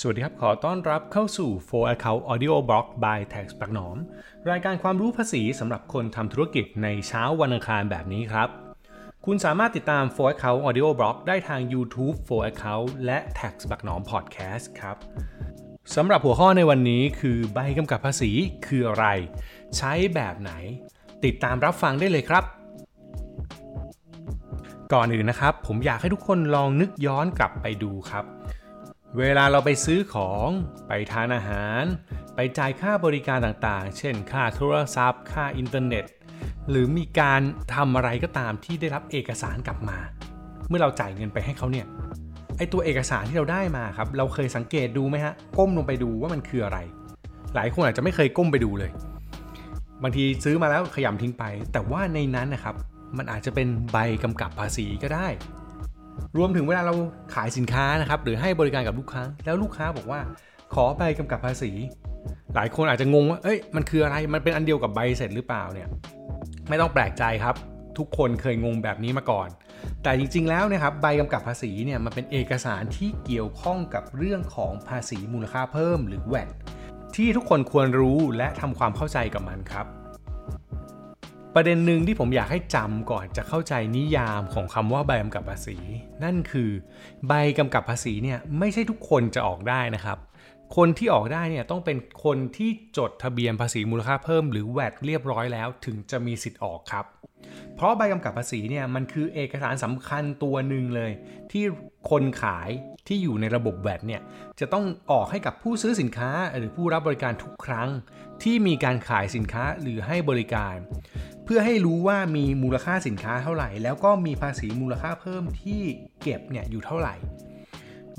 สวัสดีครับ ขอต้อนรับเข้าสู่ For Account Audio Blog by Tax ปักหนอม รายการความรู้ภาษีสำหรับคนทำธุรกิจในเช้าวันอังคารแบบนี้ครับ คุณสามารถติดตาม For Account Audio Blog ได้ทาง YouTube For Account และ Tax ปักหนอม Podcast ครับสำหรับหัวข้อในวันนี้คือใบกำกับภาษีคืออะไร ใช้แบบไหน ติดตามรับฟังได้เลยครับก่อนอื่นนะครับ ผมอยากให้ทุกคนลองนึกย้อนกลับไปดูครับ เวลาเราไปซื้อของ ไปทานอาหาร ไปจ่ายค่าบริการต่างๆ เช่น ค่าโทรศัพท์ ค่าอินเทอร์เน็ต หรือมีการทำอะไรก็ตามที่ได้รับเอกสารกลับมา เมื่อเราจ่ายเงินไปให้เขาเนี่ย ไอตัวเอกสารที่เราได้มาครับ เราเคยสังเกตดูไหมฮะ ก้มลงไปดูว่ามันคืออะไร หลายคนอาจจะไม่เคยก้มไปดูเลย บางทีซื้อมาแล้วขยำทิ้งไป แต่ว่าในนั้นนะครับ มันอาจจะเป็นใบกำกับภาษีก็ได้ รวมถึงเวลาเราขายสินค้านะครับหรือให้บริการกับลูกค้า แล้วลูกค้าบอกว่าขอใบกำกับภาษี หลายคนอาจจะงงว่าเอ้ยมันคืออะไรมันเป็นอันเดียวกับใบเสร็จหรือเปล่าเนี่ยไม่ต้องแปลกใจครับ ทุกคนเคยงงแบบนี้มาก่อน แต่จริงๆแล้วนะครับใบกำกับภาษีเนี่ยมันเป็นเอกสารที่เกี่ยวข้องกับเรื่องของภาษีมูลค่าเพิ่มหรือ VAT ที่ทุกคนควรรู้และทำความเข้าใจกับมันครับ ประเด็นหนึ่งที่ผมอยากให้จำก่อนจะเข้าใจนิยามของคำว่าใบกำกับภาษี นั่นคือ ใบกำกับภาษีเนี่ยไม่ใช่ทุกคนจะออกได้นะครับ คนที่ออกได้เนี่ยต้องเป็นคนที่จดทะเบียนภาษีมูลค่าเพิ่มหรือ VAT เรียบร้อยแล้ว ถึงจะมีสิทธิ์ออกครับ เพราะใบกำกับภาษีเนี่ยมันคือเอกสารสำคัญตัวหนึ่งเลย ที่คนขายที่อยู่ในระบบ VAT เนี่ยจะต้องออกให้กับผู้ซื้อสินค้าหรือผู้รับบริการทุกครั้ง ที่มีการขายสินค้าหรือให้บริการ เพื่อให้รู้ว่ามีมูลค่าสินค้าเท่าไหร่ แล้วก็มีภาษีมูลค่าเพิ่มที่เก็บเนี่ยอยู่เท่าไหร่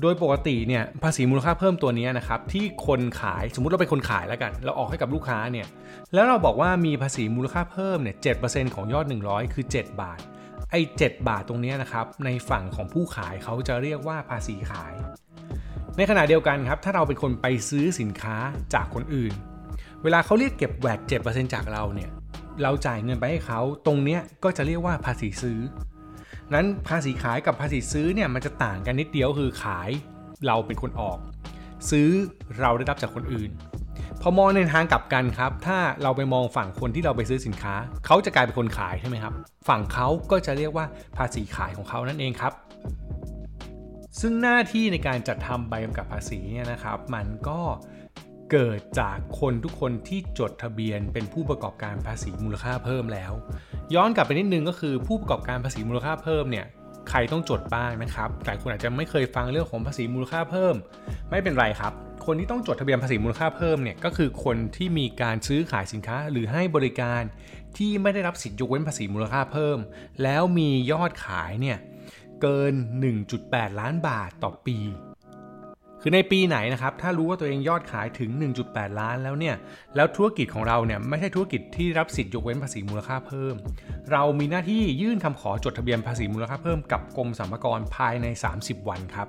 โดยปกติเนี่ยภาษีมูลค่าเพิ่มตัวนี้นะครับที่คนขายสมมุติเราเป็นคนขายแล้วกัน เราออกให้กับลูกค้าเนี่ยแล้วเราบอกว่ามีภาษีมูลค่าเพิ่มเนี่ยเของยอด 100 คือ 7 บาทไอ้7บาทตรงนี้นะครับในฝั่งของผู้ขายเขาจะเรียกว่าภาษีขาย ในขณะเดียวกันครับถ้าเราเป็นคนไปซื้อสินค้าจากคนอื่น เวลาเขาเรียกเก็บแวด7%จากเราเนี่ยเราจ่ายเงินไปให้เขาตรงเนี้ยก็จะเรียกว่าภาษีซื้อ นั้นภาษีขายกับภาษีซื้อเนี่ยมันจะต่างกันนิดเดียวคือขายเราเป็นคนออก ซื้อเราได้รับจากคนอื่น พอมองในทางกลับกันครับ ถ้าเราไปมองฝั่งคนที่เราไปซื้อสินค้า เขาจะกลายเป็นคนขายใช่ไหมครับ ฝั่งเขาก็จะเรียกว่าภาษีขายของเขานั่นเองครับซึ่งหน้าที่ในการจัดทำใบกำกับภาษีเนี่ยนะครับ มันก็ เกิดจากคนทุกคนที่จดทะเบียนเป็นผู้ประกอบการภาษีมูลค่าเพิ่มแล้ว ย้อนกลับไปนิดนึงก็คือผู้ประกอบการภาษีมูลค่าเพิ่มเนี่ยใครต้องจดบ้างนะครับหลายคนอาจจะไม่เคยฟังเรื่องของภาษีมูลค่าเพิ่ม ไม่เป็นไรครับ คนที่ต้องจดทะเบียนภาษีมูลค่าเพิ่มเนี่ยก็คือคนที่มีการซื้อขายสินค้าหรือให้บริการ ที่ไม่ได้รับสิทธิยกเว้นภาษีมูลค่าเพิ่ม แล้วมียอดขายเนี่ยเกิน 1.8 ล้านบาทต่อปี คือในปีไหนนะครับ ถ้ารู้ว่าตัวเองยอดขายถึง 1.8 ล้านแล้วเนี่ย แล้วธุรกิจของเราเนี่ยไม่ใช่ธุรกิจที่รับสิทธิยกเว้นภาษีมูลค่าเพิ่ม เรามีหน้าที่ยื่นคำขอจดทะเบียนภาษีมูลค่าเพิ่มกับกรมสรรพากรภายใน 30 วันครับ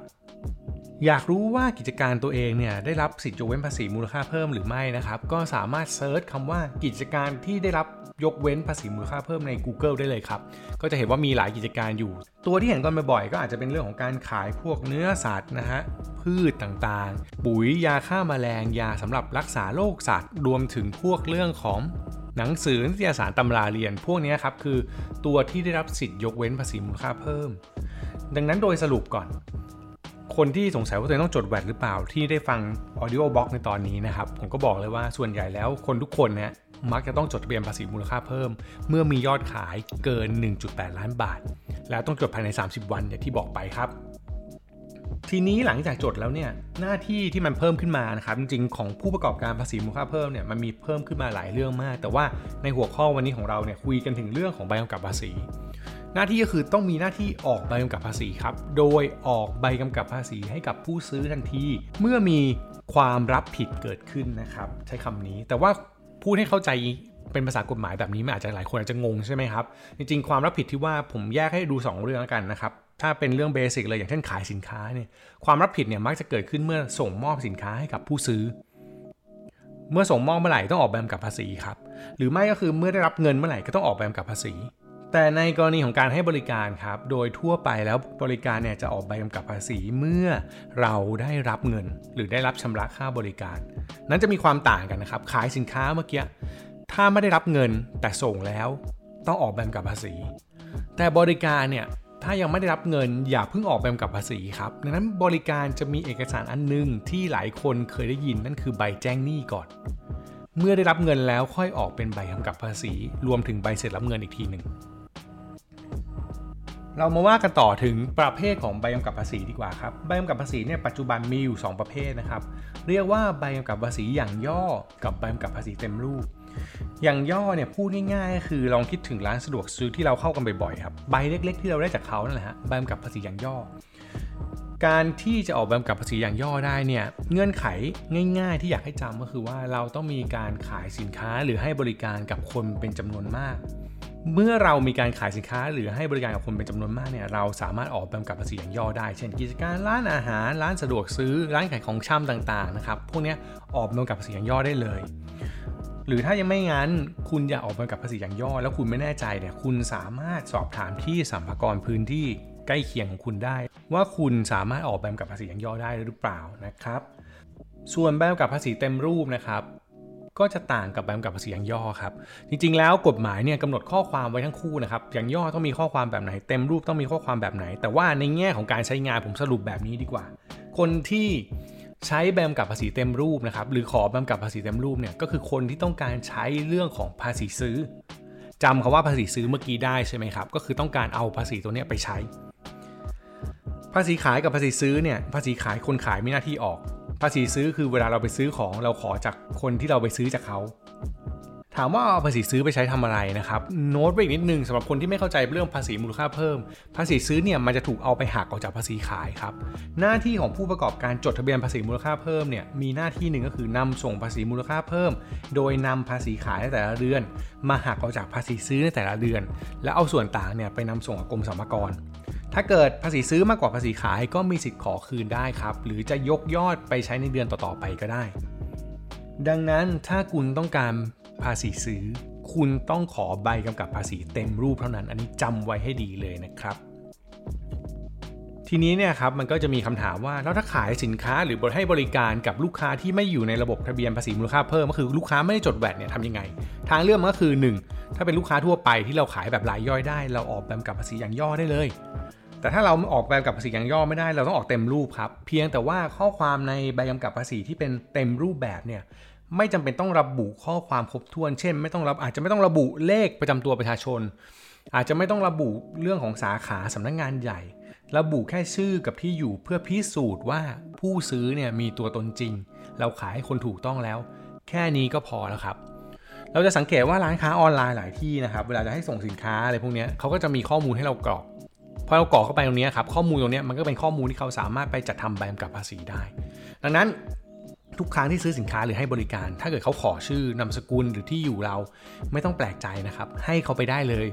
อยากรู้ว่ากิจการตัวเองเนี่ยได้รับสิทธิยกเว้นภาษีมูลค่าเพิ่มหรือไม่นะครับ ก็สามารถเซิร์ชคำว่ากิจการที่ได้รับยกเว้นภาษีมูลค่าเพิ่มใน Google ได้เลยครับ ก็จะเห็นว่ามีหลายกิจการอยู่ ตัวที่เห็นกันบ่อยๆก็อาจจะเป็นเรื่องของการขายพวกเนื้อสัตว์นะฮะพืชต่างๆ ปุ๋ยยาฆ่ามาแมลงยาสำหรับรักษาโรคสัตว์ รวมถึงพวกเรื่องของหนังสือนิตยสารตำราเรียนพวกนี้ครับคือตัวที่ได้รับสิทธิยกเว้นภาษีมูลค่าเพิ่ม ดังนั้นโดยสรุปก่อน คนที่สงสัยว่าตัวเองต้องจดแวดหรือเปล่าที่ได้ฟัง Audio Box ในตอนนี้นะครับ ผมก็บอกเลยว่าส่วนใหญ่แล้วคนทุกคนเนี่ยมักจะต้องจดทะเบียนภาษีมูลค่าเพิ่ม เมื่อมียอดขายเกิน 1.8 ล้านบาท แล้วต้องจดภายใน 30 วันอย่างที่บอกไปครับ ทีนี้หลังจากจดแล้วเนี่ยหน้าที่ที่มันเพิ่มขึ้นมานะครับจริงๆของผู้ประกอบการภาษีมูลค่าเพิ่มเนี่ยมันมีเพิ่มขึ้นมาหลายเรื่องมาก แต่ว่าในหัวข้อวันนี้ของเราเนี่ยคุยกันถึงเรื่องของใบกำกับภาษี หน้าที่ก็คือต้องมีหน้าที่ออกใบกำกับภาษีครับ โดยออกใบกำกับภาษีให้กับผู้ซื้อทันที เมื่อมีความรับผิดเกิดขึ้นนะครับ ใช้คำนี้ แต่ว่าพูดให้เข้าใจเป็นภาษากฎหมายแบบนี้มันอาจจะหลายคนอาจจะงงใช่ไหมครับ จริงๆ ความรับผิดที่ว่าผมแยกให้ดู 2 เรื่องแล้วกันนะครับ ถ้าเป็นเรื่องเบสิกเลยอย่างเช่นขายสินค้าเนี่ย ความรับผิดเนี่ยมักจะเกิดขึ้นเมื่อส่งมอบสินค้าให้กับผู้ซื้อ เมื่อส่งมอบเมื่อไหร่ต้องออกใบกำกับภาษีครับ หรือไม่ก็คือเมื่อได้รับเงินเมื่อไหร่ก็ต้องออกใบกำกับภาษี แต่ในกรณีของการให้บริการครับ โดยทั่วไปแล้วบริการเนี่ยจะออกใบกำกับภาษีเมื่อเราได้รับเงิน หรือได้รับชำระค่าบริการ นั้นจะมีความต่างกันนะครับ ขายสินค้าเมื่อกี้ถ้าไม่ได้รับเงินแต่ส่งแล้วต้องออกใบกำกับภาษี แต่บริการเนี่ยถ้ายังไม่ได้รับเงินอย่าเพิ่งออกใบกำกับภาษีครับดังนั้นบริการจะมีเอกสารอันนึงที่หลายคนเคยได้ยินนั่นคือใบแจ้งหนี้ก่อนเมื่อได้รับเงินแล้วค่อยออกเป็นใบกำกับภาษี รวมถึงใบเสร็จรับเงินอีกทีหนึ่ง เรามาว่ากันต่อถึงประเภทของใบกำกับภาษีดีกว่าครับ ใบกำกับภาษีเนี่ยปัจจุบันมีอยู่ 2 ประเภทนะครับ เรียกว่าใบกำกับภาษีอย่างย่อกับใบกำกับภาษีเต็มรูป อย่างย่อเนี่ยพูดง่ายๆ คือลองคิดถึงร้านสะดวกซื้อที่เราเข้ากันบ่อยๆครับ ใบเล็ก ๆ ที่เราได้จากเขานั่นแหละฮะ ใบกำกับภาษีอย่างย่อ การที่จะออกใบกำกับภาษีอย่างย่อได้เนี่ยเงื่อนไขง่าย ๆ ที่อยากให้จำก็คือว่าเราต้องมีการขายสินค้าหรือให้บริการกับคนเป็นจำนวนมาก เมื่อเรามีการขายสินค้าหรือให้บริการกับคนเป็นจำนวนมากเนี่ยเราสามารถออกแบบกับภาษีอย่างย่อได้ เช่นกิจการร้านอาหาร ร้านสะดวกซื้อ ร้านขายของชำต่างๆนะครับพวกนี้ออกแบบกับภาษีอย่างย่อได้เลย หรือถ้ายังไม่งั้นคุณอยากออกแบบกับภาษีอย่างย่อ แล้วคุณไม่แน่ใจเนี่ยคุณสามารถสอบถามที่สัมภาระพื้นที่ใกล้เคียงของคุณได้ ว่าคุณสามารถออกแบบกับภาษีอย่างย่อได้หรือเปล่านะครับ ส่วนแบบกับภาษีเต็มรูปนะครับ ก็จะต่างกับแบบกับภาษีอย่างย่อครับ จริงๆ แล้วกฎหมายเนี่ยกำหนดข้อความไว้ทั้งคู่นะครับ อย่างย่อต้องมีข้อความแบบไหน เต็มรูปต้องมีข้อความแบบไหน แต่ว่าในแง่ของการใช้งานผมสรุปแบบนี้ดีกว่า คนที่ใช้แบมกับภาษีเต็มรูปนะครับ หรือขอแบมกับภาษีเต็มรูปเนี่ยก็คือคนที่ต้องการใช้เรื่องของภาษีซื้อจำคาว่าภาษีซื้อเมื่อกี้ได้ใช่ไหมครับ ก็คือต้องการเอาภาษีตัวนี้ไปใช้ ภาษีขายกับภาษีซื้อเนี่ย ภาษีขายคนขายมีหน้าที่ออก ภาษีซื้อคือเวลาเราไปซื้อของเราขอจากคนที่เราไปซื้อจากเขาถามว่าเอาภาษีซื้อไปใช้ทำอะไรนะครับโน้ตไว้อีกนิดนึงสำหรับคนที่ไม่เข้าใจเรื่องภาษีมูลค่าเพิ่ม ภาษีซื้อเนี่ยมันจะถูกเอาไปหักออกจากภาษีขายครับหน้าที่ของผู้ประกอบการจดทะเบียนภาษีมูลค่าเพิ่มเนี่ยมีหน้าที่หนึ่งก็คือนำส่งภาษีมูลค่าเพิ่ม โดยนำภาษีขายในแต่ละเดือน มาหักออกจากภาษีซื้อในแต่ละเดือน แล้วเอาส่วนต่างเนี่ยไปนำส่งกรมสรรพากร ถ้าเกิดภาษีซื้อมากกว่าภาษีขายก็มีสิทธิ์ขอคืนได้ครับ หรือจะยกยอดไปใช้ในเดือนต่อๆไปก็ได้ ดังนั้นถ้าคุณต้องการภาษีซื้อ คุณต้องขอใบกำกับภาษีเต็มรูปเท่านั้น อันนี้จำไว้ให้ดีเลยนะครับ ทีนี้เนี่ยครับมันก็จะมีคำถามว่าแล้วถ้าขายสินค้าหรือให้บริการกับลูกค้าที่ไม่อยู่ในระบบทะเบียนภาษีมูลค่าเพิ่มก็คือลูกค้าไม่ได้จดแวดเนี่ยทำยังไง ทางเลือกมันก็คือ 1 ถ้าเป็นลูกค้าทั่วไปที่เราขายแบบรายย่อยได้ เราออกแบบกับภาษีอย่างย่อได้เลย แต่ถ้าเราออกใบกำกับภาษีอย่างย่อไม่ได้เราต้องออกเต็มรูปครับ เพียงแต่ว่าข้อความในใบกำกับภาษีที่เป็นเต็มรูปแบบเนี่ยไม่จำเป็นต้องระบุข้อความครบถ้วน เช่น ไม่ต้องรับอาจจะไม่ต้องระบุเลขประจำตัวประชาชน อาจจะไม่ต้องระบุเรื่องของสาขาสำนักงงานใหญ่ ระบุแค่ชื่อกับที่อยู่เพื่อพิสูจน์ว่าผู้ซื้อเนี่ยมีตัวตนจริง เราขายให้คนถูกต้องแล้ว แค่นี้ก็พอแล้วครับเราจะสังเกตว่าร้านค้าออนไลน์หลายที่นะครับ เวลาจะให้ส่งสินค้าอะไรพวกนี้เขาก็จะมีข้อมูลให้เรากรอก พอเรากรอกเข้าไปตรงนี้ครับข้อมูลตรงนี้มันก็เป็นข้อมูลที่เขาสามารถไปจัดทำใบกำกับภาษีได้ ดังนั้นทุกครั้งที่ซื้อสินค้าหรือให้บริการ ถ้าเกิดเขาขอชื่อนามสกุลหรือที่อยู่เราไม่ต้องแปลกใจนะครับ ให้เขาไปได้เลย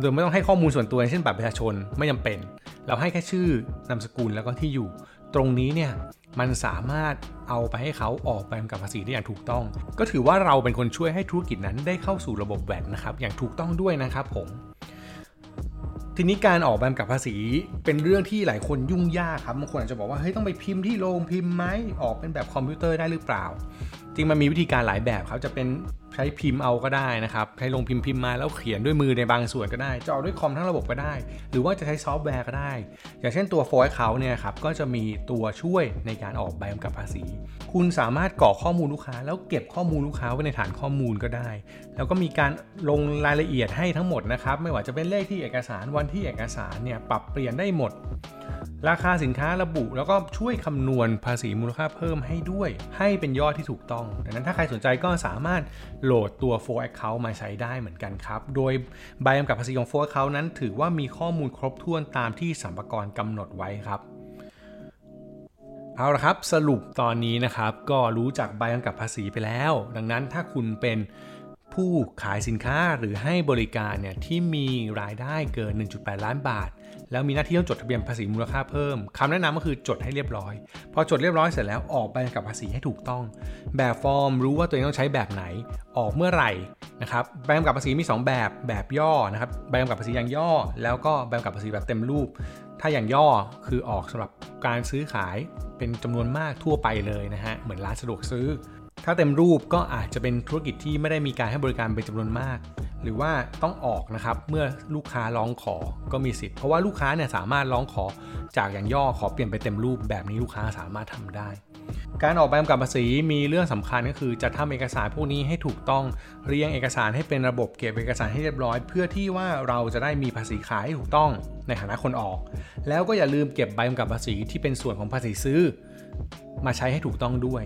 โดยไม่ต้องให้ข้อมูลส่วนตัวเช่นบัตรประชาชนไม่จาเป็น เราให้แค่ชื่อนามสกุลแล้วก็ที่อยู่ ตรงนี้เนี่ยมันสามารถเอาไปให้เขาออกใบกำกับภาษีได้อย่างถูกต้อง ก็ถือว่าเราเป็นคนช่วยให้ธุรกิจนั้นได้เข้าสู่ระบบแวดนะครับอย่างถูกต้องด้วยนะครับผม ทีนี้การออกใบบกับภาษีเป็นเรื่องที่หลายคนยุ่งยากครับบางคนอาจจะบอกว่าเฮ้ยต้องไปพิมพ์ที่โรงพิมพ์ไหมออกเป็นแบบคอมพิวเตอร์ได้หรือเปล่า จริงมันมีวิธีการหลายแบบครับจะเป็น ใช้พิมพ์เอาก็ได้นะครับ ใช้ลงพิมพ์พิมพ์มาแล้วเขียนด้วยมือในบางส่วนก็ได้จะอด้วยคอมทั้งระบบก็ได้ หรือว่าจะใช้ซอฟต์แวร์ก็ได้ อย่างเช่นตัวโฟล์เขาเนี่ยครับก็จะมีตัวช่วยในการออกใบกำกับภาษี คุณสามารถกรอกข้อมูลลูกค้า แล้วเก็บข้อมูลลูกค้าไว้ในฐานข้อมูลก็ได้ แล้วก็มีการลงรายละเอียดให้ทั้งหมดนะครับ ไม่ว่าจะเป็นเลขที่เอกสารวันที่เอกสารเนี่ยปรับเปลี่ยนได้หมด ราคาสินค้าระบุ แล้วก็ช่วยคำนวณภาษีมูลค่าเพิ่มให้ด้วย ให้เป็นยอดที่ถูกต้องดังนั้นถ้าใครสนใจก็สามารถโหลดตัว for account มาใช้ได้เหมือนกันครับ โดยใบกำกับภาษีของ for account นั้น ถือว่ามีข้อมูลครบถ้วนตามที่สัมภาระกำหนดไว้ครับเอาละครับสรุปตอนนี้นะครับก็รู้จักใบกำกับภาษีไปแล้ว ดังนั้นถ้าคุณเป็นผู้ขายสินค้าหรือให้บริการเนี่ยที่มีรายได้เกิน 1.8 ล้านบาท แล้วมีหน้าที่ต้องจดทะเบียนภาษีมูลค่าเพิ่มคำแนะนำก็คือจดให้เรียบร้อย พอจดเรียบร้อยเสร็จแล้วออกใบกำกับภาษีให้ถูกต้อง แบบฟอร์มรู้ว่าตัวเองต้องใช้แบบไหน ออกเมื่อไหร่นะครับใบกำกับภาษีมี 2 แบบแบบย่อนะครับใบกำกับภาษีอย่างย่อ แล้วก็ใบกำกับภาษีแบบเต็มรูป ถ้าอย่างย่อคือออกสำหรับการซื้อขายเป็นจำนวนมากทั่วไปเลยนะฮะเหมือนร้านสะดวกซื้อ ถ้าเต็มรูปก็อาจจะเป็นธุรกิจที่ไม่ได้มีการให้บริการเป็นจำนวนมาก หรือว่าต้องออกนะครับเมื่อลูกค้าร้องขอก็มีสิทธิ์เพราะว่าลูกค้าเนี่ยสามารถร้องขอจากอย่างย่อขอเปลี่ยนไปเต็มรูปแบบนี้ลูกค้าสามารถทำได้ การออกใบกำกับภาษีมีเรื่องสำคัญก็คือจะทำเอกสารพวกนี้ให้ถูกต้องเรียงเอกสารให้เป็นระบบเก็บเอกสารให้เรียบร้อย เพื่อที่ว่าเราจะได้มีภาษีขายให้ถูกต้องในฐานะคนออก แล้วก็อย่าลืมเก็บใบกำกับภาษีที่เป็นส่วนของภาษีซื้อ มาใช้ให้ถูกต้องด้วย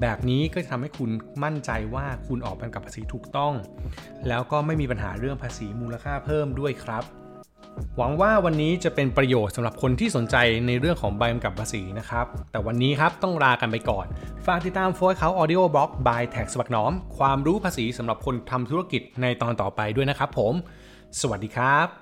แบบนี้ก็จะทำให้คุณมั่นใจว่าคุณออกใบกำกับภาษีถูกต้อง แล้วก็ไม่มีปัญหาเรื่องภาษีมูลค่าเพิ่มด้วยครับ หวังว่าวันนี้จะเป็นประโยชน์สำหรับคนที่สนใจในเรื่องของใบกำกับภาษีนะครับ แต่วันนี้ครับต้องลากันไปก่อน ฝากติดตามโฟร์เขา Audio Blog by แท็กสวักน้อม ความรู้ภาษีสำหรับคนทำธุรกิจในตอนต่อไปด้วยนะครับผม สวัสดีครับ